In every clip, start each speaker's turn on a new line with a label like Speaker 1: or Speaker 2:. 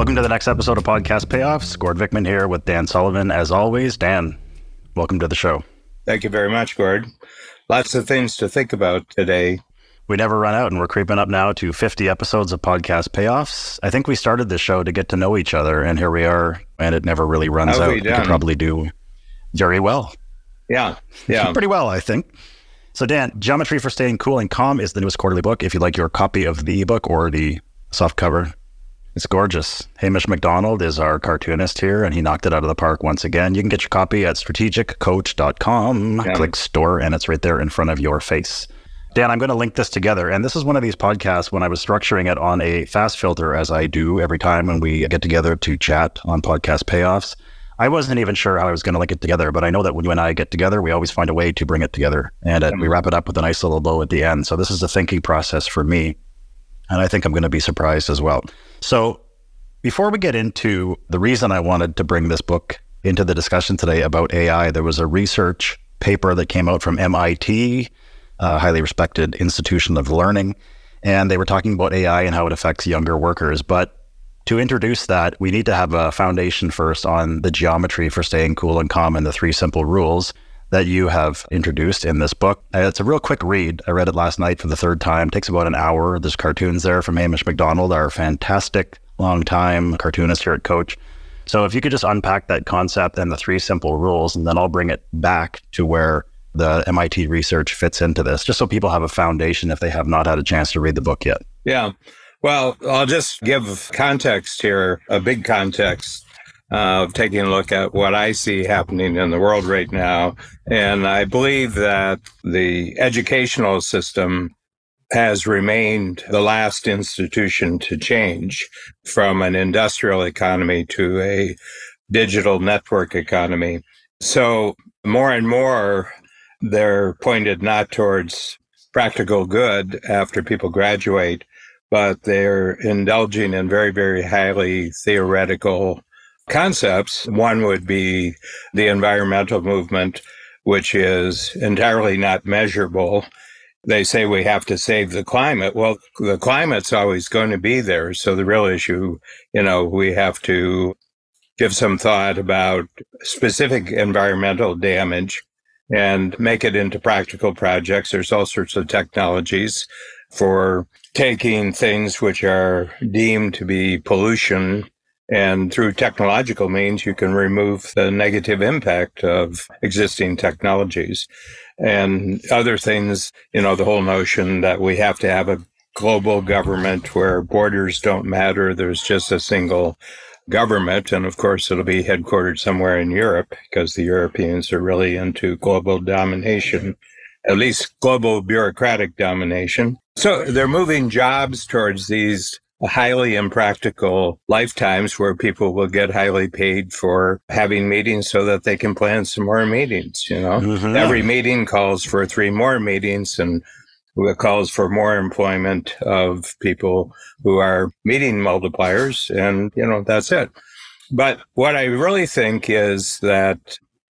Speaker 1: Welcome to the next episode of Podcast Payoffs. Gord Vickman here with Dan Sullivan. As always, Dan, welcome to the show.
Speaker 2: Thank you very much, Gord. Lots of things to think about today.
Speaker 1: We never run out, and we're creeping up now to 50 episodes of Podcast Payoffs. I think we started this show to get to know each other, and here we are, and it never really runs
Speaker 2: How
Speaker 1: out.
Speaker 2: we
Speaker 1: We could probably do very well.
Speaker 2: Yeah, yeah.
Speaker 1: Pretty well, I think. So, Dan, Geometry for Staying Cool and Calm is the newest quarterly book. If you'd like your copy of the ebook or the soft cover, it's gorgeous. Hamish McDonald is our cartoonist here, and he knocked it out of the park once again. You can get your copy at strategiccoach.com.
Speaker 2: Yeah.
Speaker 1: Click store, and it's right there in front of your face. Dan, I'm going to link this together. And this is one of these podcasts when I was structuring it on a fast filter, as I do every time when we get together to chat on podcast payoffs. I wasn't even sure how I was going to link it together, but I know that when you and I get together, we always find a way to bring it together. And uh, we wrap it up with a nice little bow at the end. So this is a thinking process for me. And I think I'm going to be surprised as well. So before we get into the reason I wanted to bring this book into the discussion today about AI, there was a research paper that came out from MIT, a highly respected institution of learning, and they were talking about AI and how it affects younger workers. But to introduce that, we need to have a foundation first on the geometry for staying cool and calm and the three simple rules that you have introduced in this book. Uh, It's a real quick read. I read it last night for the third time. It takes about an hour. There's cartoons there from Hamish McDonald, our fantastic long-time cartoonist here at Coach. So if you could just unpack that concept and the three simple rules, and then I'll bring it back to where the MIT research fits into this, just so people have a foundation if they have not had a chance to read the book yet.
Speaker 2: Yeah. Well, I'll just give context here, a big context of taking a look at what I see happening in the world right now. And I believe that the educational system has remained the last institution to change from an industrial economy to a digital network economy. So more and more, they're pointed not towards practical good after people graduate, but they're indulging in very, very highly theoretical concepts. One would be the environmental movement, which is entirely not measurable. They say we have to save the climate. Well, the climate's always going to be there. So the real issue, you know, we have to give some thought about specific environmental damage and make it into practical projects. There's all sorts of technologies for taking things which are deemed to be pollution and through technological means, you can remove the negative impact of existing technologies and other things, you know, the whole notion that we have to have a global government where borders don't matter. There's just a single government. And of course, it'll be headquartered somewhere in Europe because the Europeans are really into global domination, at least global bureaucratic domination. So they're moving jobs towards these highly impractical lifetimes where people will get highly paid for having meetings so that they can plan some more meetings. You know,
Speaker 1: Mhm.
Speaker 2: every meeting calls for three more meetings and calls for more employment of people who are meeting multipliers. And, you know, that's it. But what I really think is that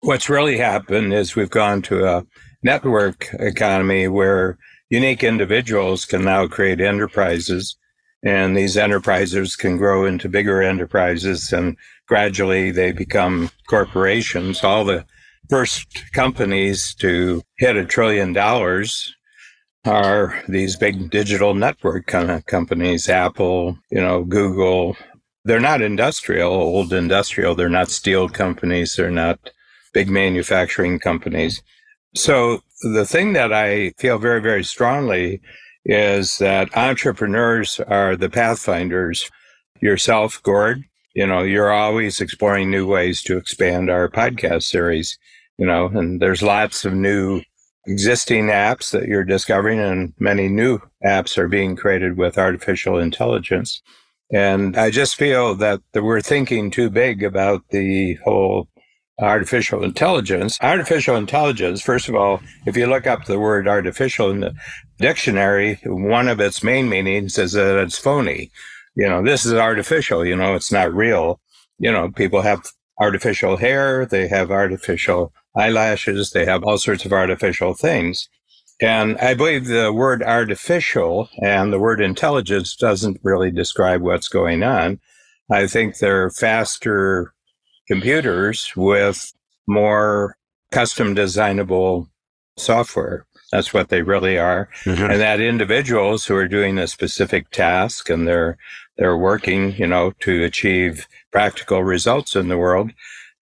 Speaker 2: what's really happened is we've gone to a network economy where unique individuals can now create enterprises and these enterprises can grow into bigger enterprises and gradually they become corporations. All the first companies to hit a trillion dollars are these big digital network kind of companies, Apple, you know, Google. They're not industrial, old industrial. They're not steel companies. They're not big manufacturing companies. So the thing that I feel very, very strongly is that entrepreneurs are the pathfinders. Yourself, Gord, you know, you're always exploring new ways to expand our podcast series, you know, and there's lots of new existing apps that you're discovering and many new apps are being created with artificial intelligence. And I just feel that, we're thinking too big about the whole artificial intelligence. Artificial intelligence, first of all, if you look up the word artificial in the dictionary, one of its main meanings is that it's phony. You know, this is artificial, you know, it's not real. You know, people have artificial hair, they have artificial eyelashes, they have all sorts of artificial things. And I believe the word artificial and the word intelligence doesn't really describe what's going on. I think they're faster computers with more custom designable software. That's what they really are. Mm-hmm. And that individuals who are doing a specific task and they're they're working, you know, to achieve practical results in the world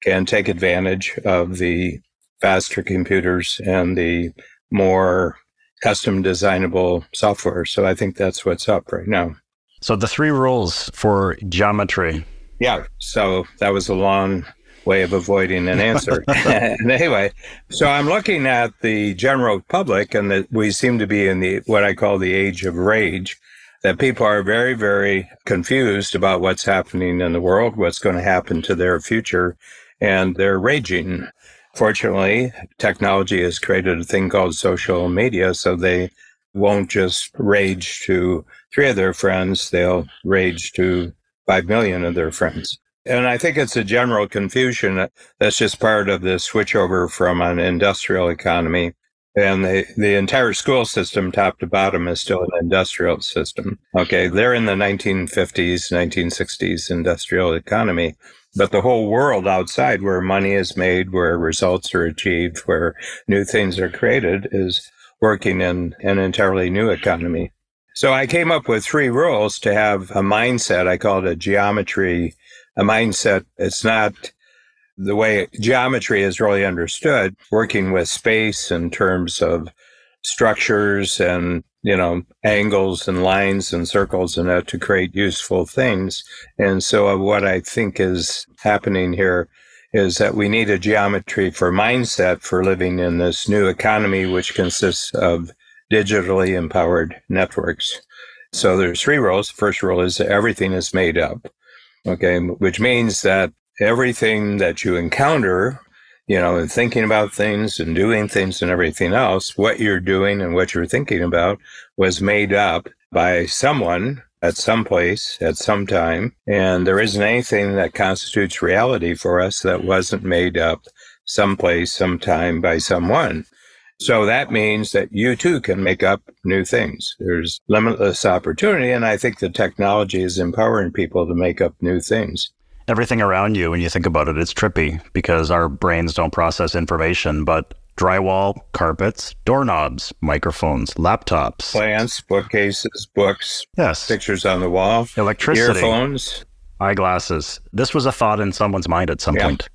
Speaker 2: can take advantage of the faster computers and the more custom designable software. So I think that's what's up right now.
Speaker 1: So the three rules for geometry.
Speaker 2: Yeah. So that was a long way of avoiding an answer. anyway, so I'm looking at the general public and that we seem to be in the what I call the age of rage that people are very, very confused about what's happening in the world, what's going to happen to their future, and they're raging. Fortunately, technology has created a thing called social media, so they won't just rage to three of their friends, they'll rage to five million of their friends. And I think it's a general confusion that's just part of the switchover from an industrial economy and the, the entire school system, top to bottom, is still an industrial system. Okay. They're in the 1950s, 1960s industrial economy. But the whole world outside where money is made, where results are achieved, where new things are created is working in an entirely new economy. So I came up with three rules to have a mindset. I call it a geometry, a mindset. It's not the way geometry is really understood, working with space in terms of structures and you know angles and lines and circles and that to create useful things. And so, uh, what I think is happening here is that we need a geometry for mindset for living in this new economy, which consists of digitally empowered networks. So there's three rules. The First rule is everything is made up. Okay. Which means that everything that you encounter, you know, in thinking about things and doing things and everything else, what you're doing and what you're thinking about was made up by someone at some place at some time. And there isn't anything that constitutes reality for us that wasn't made up someplace, sometime by someone. So that means that you too can make up new things. There's limitless opportunity. And I think the technology is empowering people to make up new things
Speaker 1: everything around you, when you think about it, it's trippy because our brains don't process information, but drywall, carpets, doorknobs, microphones, laptops,
Speaker 2: plants, bookcases, books,
Speaker 1: yes,
Speaker 2: pictures on the wall,
Speaker 1: electricity,
Speaker 2: earphones,
Speaker 1: eyeglasses. This was a thought in someone's mind at some yeah. point.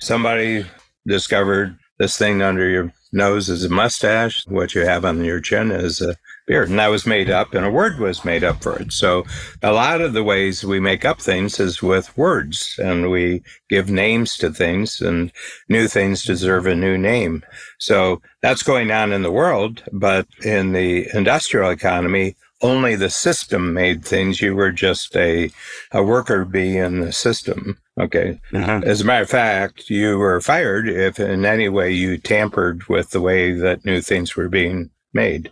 Speaker 2: Somebody discovered this thing under your nose is a mustache. What you have on your chin is a beard. And that was made up, and a word was made up for it. So a lot of the ways we make up things is with words, and we give names to things, and new things deserve a new name. So that's going on in the world. But in the industrial economy, only the system made things. You were just a, a worker bee in the system. Okay. Uh-huh. As a matter of fact, you were fired if in any way you tampered with the way that new things were being made.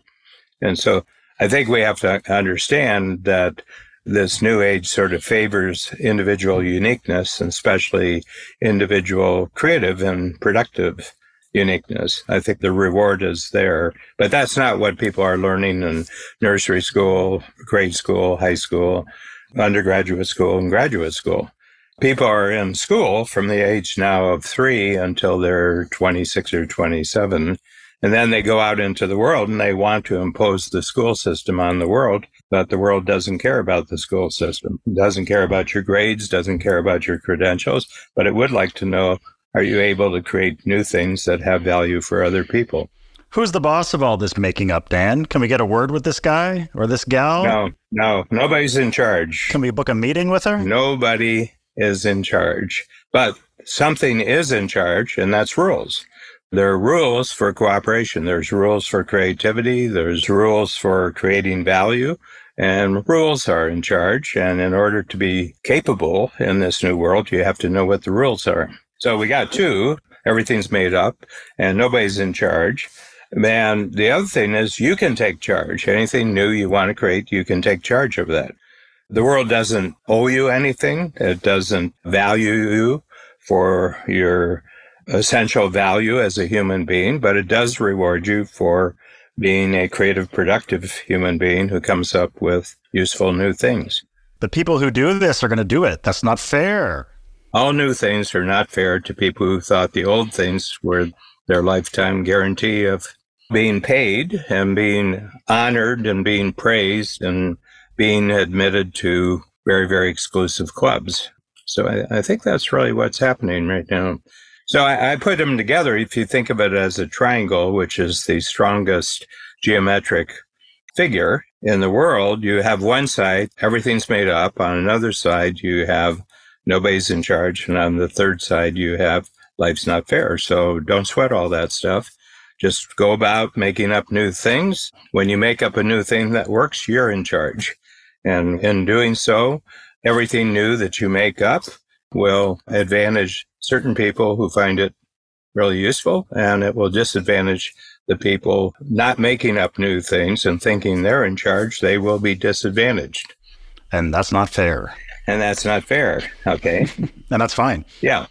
Speaker 2: And so I think we have to understand that this new age sort of favors individual uniqueness and especially individual creative and productive uniqueness. I think the reward is there, but that's not what people are learning in nursery school, grade school, high school, undergraduate school, and graduate school. People are in school from the age now of three until they're 26 or 27 and then they go out into the world and they want to impose the school system on the world, but the world doesn't care about the school system, doesn't care about your grades, doesn't care about your credentials, but it would like to know are you able to create new things that have value for other people?
Speaker 1: Who's the boss of all this making up, Dan? Can we get a word with this guy or this gal?
Speaker 2: No, no, nobody's in charge.
Speaker 1: Can we book a meeting with her?
Speaker 2: Nobody is in charge, but something is in charge, and that's rules. There are rules for cooperation. There's rules for creativity. There's rules for creating value and rules are in charge. And in order to be capable in this new world, you have to know what the rules are. So we got two. Everything's made up and nobody's in charge. And the other thing is you can take charge. Anything new you want to create, you can take charge of that. The world doesn't owe you anything. It doesn't value you for your essential value as a human being, but it does reward you for being a creative, productive human being who comes up with useful new things.
Speaker 1: The people who do this are going to do it. That's not fair.
Speaker 2: All new things are not fair to people who thought the old things were their lifetime guarantee of being paid and being honored and being praised and being admitted to very, very exclusive clubs. So I, I think that's really what's happening right now. So I, I, put them together. If you think of it as a triangle, which is the strongest geometric figure in the world, you have one side, everything's made up. On another side, you have nobody's in charge. And on the third side, you have life's not fair. So don't sweat all that stuff. Just go about making up new things. When you make up a new thing that works, you're in charge. And in doing so, everything new that you make up will advantage certain people who find it really useful and it will disadvantage the people not making up new things and thinking they're in charge. They will be disadvantaged.
Speaker 1: And that's not fair.
Speaker 2: And that's not fair. Okay.
Speaker 1: and that's fine.
Speaker 2: Yeah.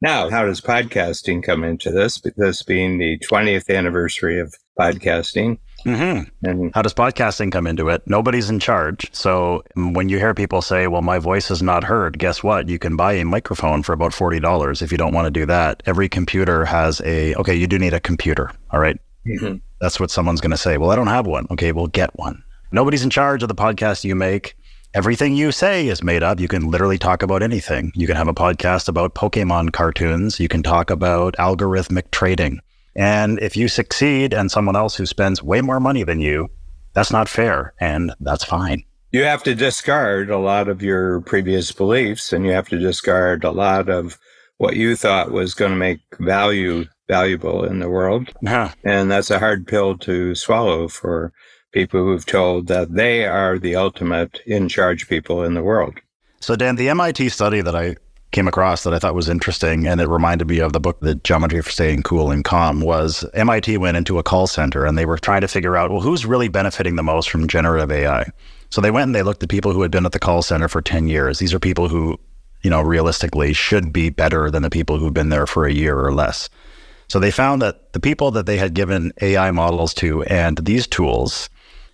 Speaker 2: Now, how does podcasting come into this? This being the 20th anniversary of podcasting.
Speaker 1: Mm-hmm. And how does podcasting come into it? Nobody's in charge. So when you hear people say, well, my voice is not heard, guess what? You can buy a microphone for about $40 if you don't want to do that. Every computer has a, okay, you do need a computer. All right? mm-hmm. That's what someone's going to say. Well, I don't have one. Okay, well, get one. Nobody's in charge of the podcast you make everything you say is made up. You can literally talk about anything. You can have a podcast about Pokemon cartoons. You can talk about algorithmic trading. And if you succeed and someone else who spends way more money than you, that's not fair. And that's fine.
Speaker 2: You have to discard a lot of your previous beliefs and you have to discard a lot of what you thought was going to make value valuable in the world.
Speaker 1: Yeah.
Speaker 2: And that's a hard pill to swallow for people who've told that they are the ultimate in charge people in the world.
Speaker 1: So, Dan, the MIT study that I came across that I thought was interesting, and it reminded me of the book, The Geometry for Staying Cool and Calm, was MIT went into a call center and they were trying to figure out, well, who's really benefiting the most from generative AI? So they went and they looked at people who had been at the call center for 10 years. These are people who, you know, realistically should be better than the people who've been there for a year or less. So they found that the people that they had given AI models to and these tools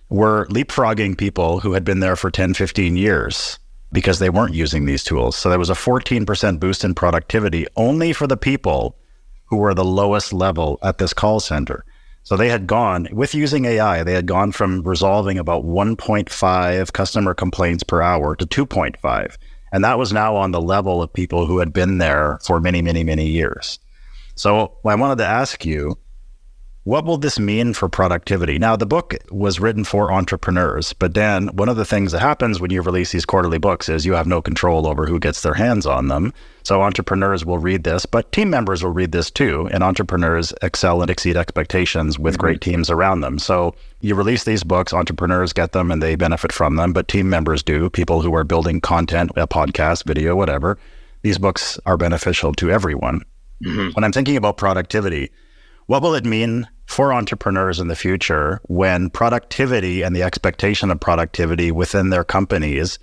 Speaker 1: were leapfrogging people who had been there for 10, 15 years because they weren't using these tools. So there was a 14% boost in productivity only for the people who were the lowest level at this call center. So they had gone with using AI, they had gone from resolving about 1.5 customer complaints per hour to 2.5. And that was now on the level of people who had been there for many, many, many years. So I wanted to ask you what will this mean for productivity? Now, the book was written for entrepreneurs, but Dan, one of the things that happens when you release these quarterly books is you have no control over who gets their hands on them. So entrepreneurs will read this, but team members will read this too. And entrepreneurs excel and exceed expectations with mm-hmm. great teams around them. So you release these books, entrepreneurs get them and they benefit from them, but team members do, people who are building content, a podcast, video, whatever. These books are beneficial to everyone. Mm-hmm. When I'm thinking about productivity, what will it mean for entrepreneurs in the future when productivity and the expectation of productivity within their companies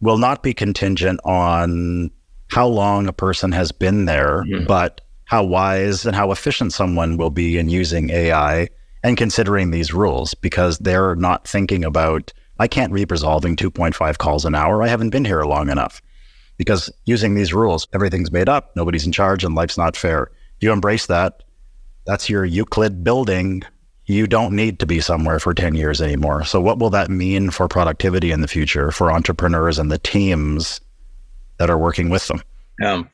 Speaker 1: will not be contingent on how long a person has been there, mm-hmm. but how wise and how efficient someone will be in using AI and considering these rules because they're not thinking about, I can't be resolving 2.5 calls an hour. I haven't been here long enough. Because using these rules, everything's made up, nobody's in charge, and life's not fair. You embrace that, that's your Euclid building. You don't need to be somewhere for 10 years anymore. So, what will that mean for productivity in the future for entrepreneurs and the teams that are working with them?
Speaker 2: Um,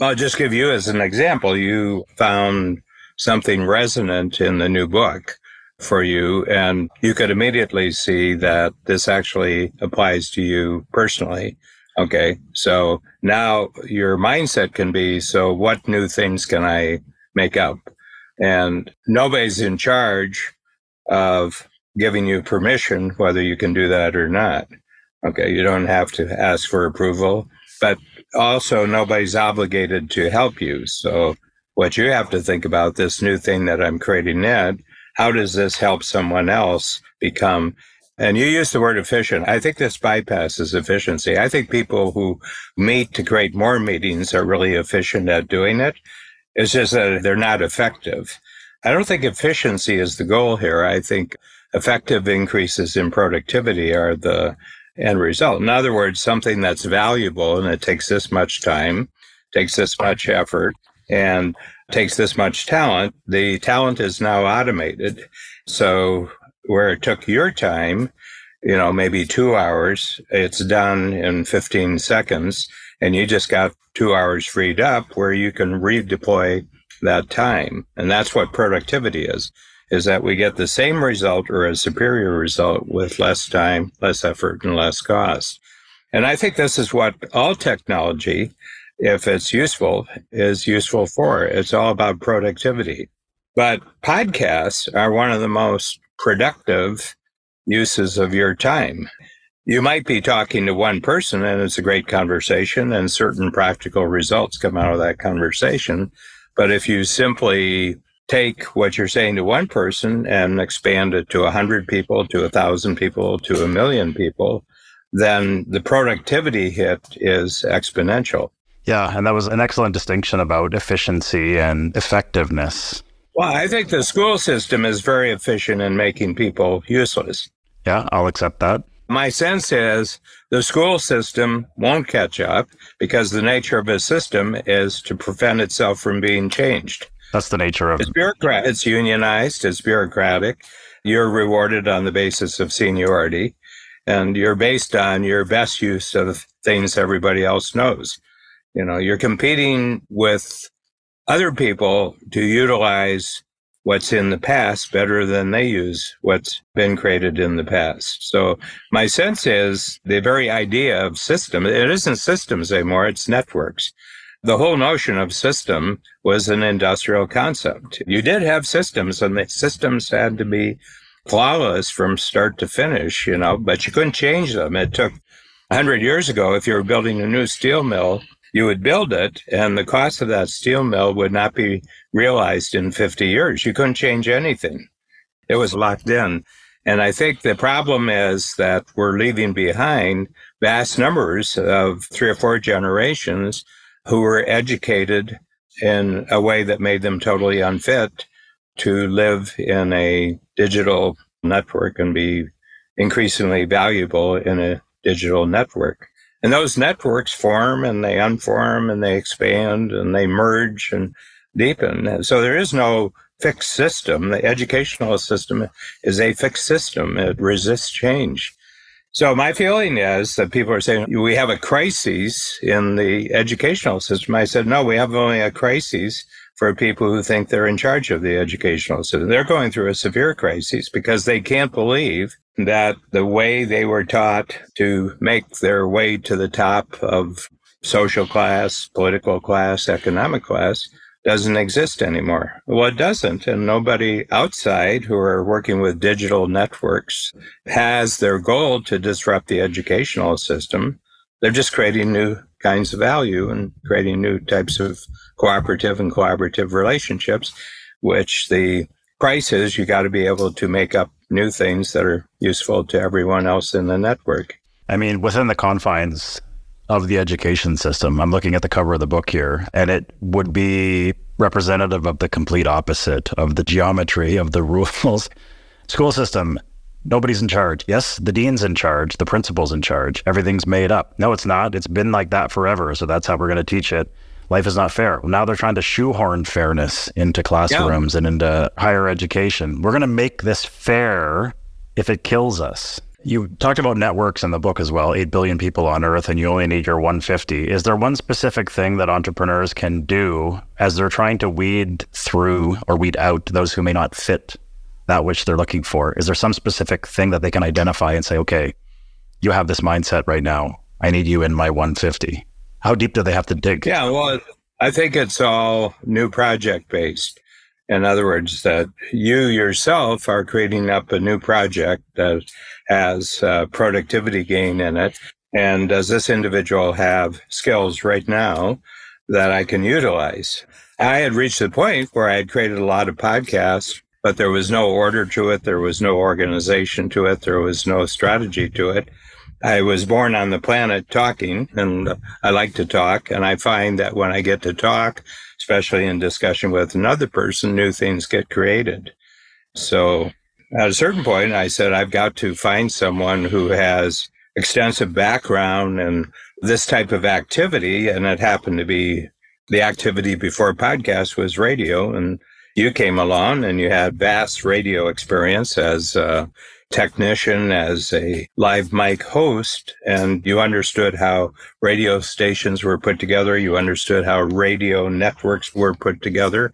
Speaker 2: I'll just give you as an example. You found something resonant in the new book for you, and you could immediately see that this actually applies to you personally. Okay. So now your mindset can be so, what new things can I make up? And nobody's in charge of giving you permission whether you can do that or not. Okay, you don't have to ask for approval, but also nobody's obligated to help you. So what you have to think about this new thing that I'm creating net, how does this help someone else become and you use the word efficient. I think this bypasses efficiency. I think people who meet to create more meetings are really efficient at doing it. It's just that they're not effective. I don't think efficiency is the goal here. I think effective increases in productivity are the end result. In other words, something that's valuable and it takes this much time, takes this much effort, and takes this much talent. The talent is now automated. So where it took your time, you know, maybe two hours, it's done in 15 seconds and you just got two hours freed up where you can redeploy that time. And that's what productivity is, is that we get the same result or a superior result with less time, less effort, and less cost. And I think this is what all technology, if it's useful, is useful for. It's all about productivity. But podcasts are one of the most productive uses of your time. You might be talking to one person and it's a great conversation and certain practical results come out of that conversation. But if you simply take what you're saying to one person and expand it to a hundred people, to a thousand people, to a million people, then the productivity hit is exponential.
Speaker 1: Yeah. And that was an excellent distinction about efficiency and effectiveness.
Speaker 2: Well, I think the school system is very efficient in making people useless.
Speaker 1: Yeah, I'll accept that.
Speaker 2: My sense is the school system won't catch up because the nature of a system is to prevent itself from being changed.
Speaker 1: That's the nature of
Speaker 2: it's bureaucrat. It's unionized. It's bureaucratic. You're rewarded on the basis of seniority, and you're based on your best use of things everybody else knows. You know, you're competing with other people to utilize what's in the past better than they use what's been created in the past. So my sense is the very idea of system, it isn't systems anymore, it's networks. The whole notion of system was an industrial concept. You did have systems and the systems had to be flawless from start to finish, you know, but you couldn't change them. It took 100 years ago, if you were building a new steel mill, you would build it and the cost of that steel mill would not be realized in 50 years. You couldn't change anything. It was locked in. And I think the problem is that we're leaving behind vast numbers of three or four generations who were educated in a way that made them totally unfit to live in a digital network and be increasingly valuable in a digital network. And those networks form and they unform and they expand and they merge and deepen. So there is no fixed system. The educational system is a fixed system. It resists change. So my feeling is that people are saying we have a crisis in the educational system. I said, no, we have only a crisis for people who think they're in charge of the educational system. They're going through a severe crisis because they can't believe that the way they were taught to make their way to the top of social class, political class, economic class doesn't exist anymore. Well, it doesn't. And nobody outside who are working with digital networks has their goal to disrupt the educational system. They're just creating new kinds of value and creating new types of cooperative and collaborative relationships, which the price is you got to be able to make up new things that are useful to everyone else in the network.
Speaker 1: I mean, within the confines of the education system, I'm looking at the cover of the book here, and it would be representative of the complete opposite of the geometry of the rules. School system, nobody's in charge. Yes, the dean's in charge, the principal's in charge. Everything's made up. No, it's not. It's been like that forever. So that's how we're going to teach it life is not fair. Now they're trying to shoehorn fairness into classrooms yeah. and into higher education. We're going to make this fair if it kills us. You talked about networks in the book as well 8 billion people on earth, and you only need your 150. Is there one specific thing that entrepreneurs can do as they're trying to weed through or weed out those who may not fit that which they're looking for? Is there some specific thing that they can identify and say, okay, you have this mindset right now. I need you in my 150? How deep do they have to dig?
Speaker 2: Yeah, well, I think it's all new project based. In other words, that you yourself are creating up a new project that has uh, productivity gain in it. And does this individual have skills right now that I can utilize? I had reached the point where I had created a lot of podcasts, but there was no order to it. There was no organization to it. There was no strategy to it. I was born on the planet talking, and I like to talk. And I find that when I get to talk, especially in discussion with another person, new things get created. So at a certain point, I said, I've got to find someone who has extensive background in this type of activity. And it happened to be the activity before podcast was radio. And you came along and you had vast radio experience as a technician, as a live mic host, and you understood how radio stations were put together. You understood how radio networks were put together.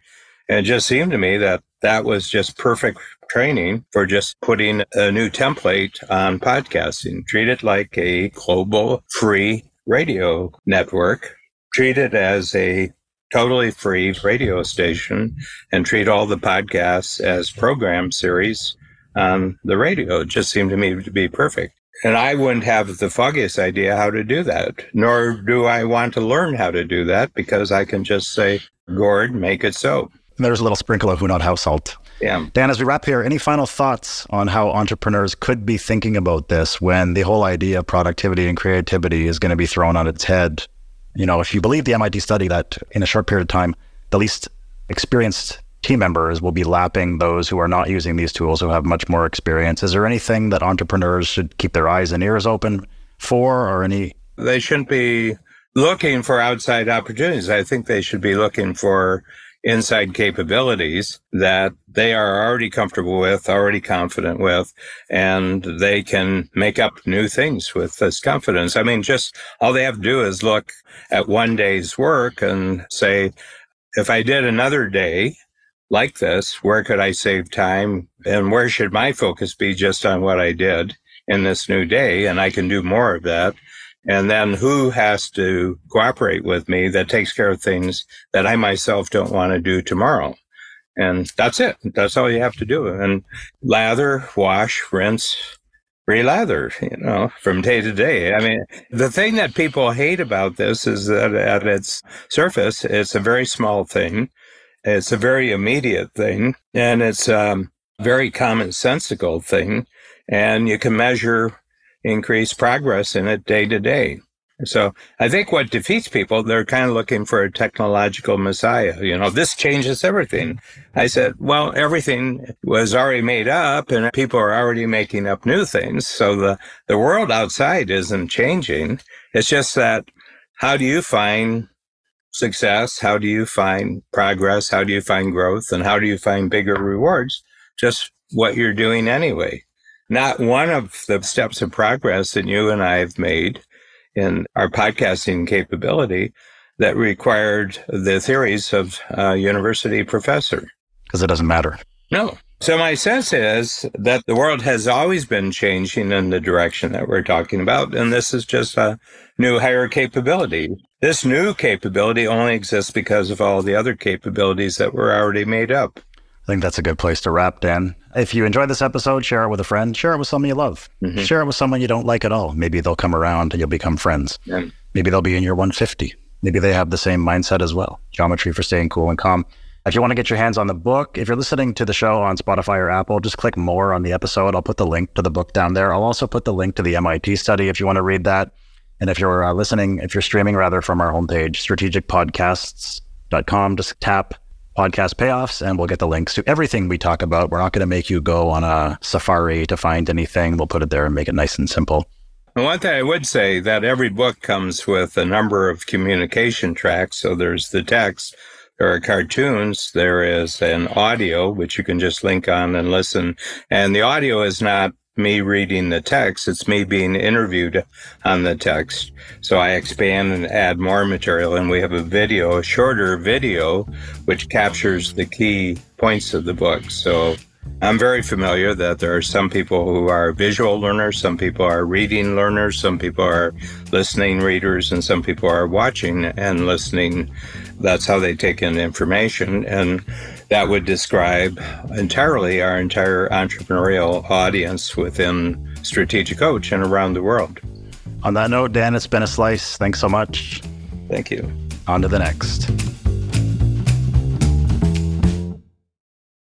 Speaker 2: And it just seemed to me that that was just perfect training for just putting a new template on podcasting. Treat it like a global free radio network. Treat it as a totally free radio station and treat all the podcasts as program series on the radio. It just seemed to me to be perfect. And I wouldn't have the foggiest idea how to do that, nor do I want to learn how to do that because I can just say, Gord, make it so.
Speaker 1: And there's a little sprinkle of who not house salt.
Speaker 2: Yeah.
Speaker 1: Dan, as we wrap here, any final thoughts on how entrepreneurs could be thinking about this when the whole idea of productivity and creativity is going to be thrown on its head? You know, if you believe the MIT study that in a short period of time, the least experienced team members will be lapping those who are not using these tools who have much more experience. Is there anything that entrepreneurs should keep their eyes and ears open for or any?
Speaker 2: They shouldn't be looking for outside opportunities. I think they should be looking for inside capabilities that they are already comfortable with, already confident with, and they can make up new things with this confidence. I mean, just all they have to do is look at one day's work and say, if I did another day like this, where could I save time and where should my focus be just on what I did in this new day? And I can do more of that and then who has to cooperate with me that takes care of things that I myself don't want to do tomorrow. And that's it. That's all you have to do. And lather, wash, rinse, relather, you know, from day to day. I mean, the thing that people hate about this is that at its surface, it's a very small thing. It's a very immediate thing and it's a very commonsensical thing. And you can measure increase progress in it day to day. So I think what defeats people, they're kind of looking for a technological messiah. You know, this changes everything. I said, well, everything was already made up and people are already making up new things. So the, the world outside isn't changing. It's just that how do you find success? How do you find progress? How do you find growth? And how do you find bigger rewards? Just what you're doing anyway. Not one of the steps of progress that you and I have made in our podcasting capability that required the theories of a university professor.
Speaker 1: Because it doesn't matter.
Speaker 2: No. So my sense is that the world has always been changing in the direction that we're talking about. And this is just a new higher capability. This new capability only exists because of all the other capabilities that were already made up.
Speaker 1: I think that's a good place to wrap, Dan. If you enjoyed this episode, share it with a friend, share it with someone you love, mm-hmm. share it with someone you don't like at all. Maybe they'll come around and you'll become friends. Yeah. Maybe they'll be in your 150. Maybe they have the same mindset as well. Geometry for staying cool and calm. If you want to get your hands on the book, if you're listening to the show on Spotify or Apple, just click more on the episode. I'll put the link to the book down there. I'll also put the link to the MIT study if you want to read that. And if you're uh, listening, if you're streaming rather from our homepage, strategicpodcasts.com, just tap podcast payoffs and we'll get the links to everything we talk about. We're not going to make you go on a safari to find anything. We'll put it there and make it nice and simple.
Speaker 2: one thing I would say that every book comes with a number of communication tracks. So there's the text, there are cartoons, there is an audio, which you can just link on and listen. And the audio is not me reading the text. It's me being interviewed on the text. So I expand and add more material and we have a video, a shorter video, which captures the key points of the book. So I'm very familiar that there are some people who are visual learners, some people are reading learners, some people are listening readers, and some people are watching and listening. That's how they take in information. And that would describe entirely our entire entrepreneurial audience within Strategic Coach and around the world.
Speaker 1: On that note, Dan, it's been a slice. Thanks so much.
Speaker 2: Thank you.
Speaker 1: On to the next.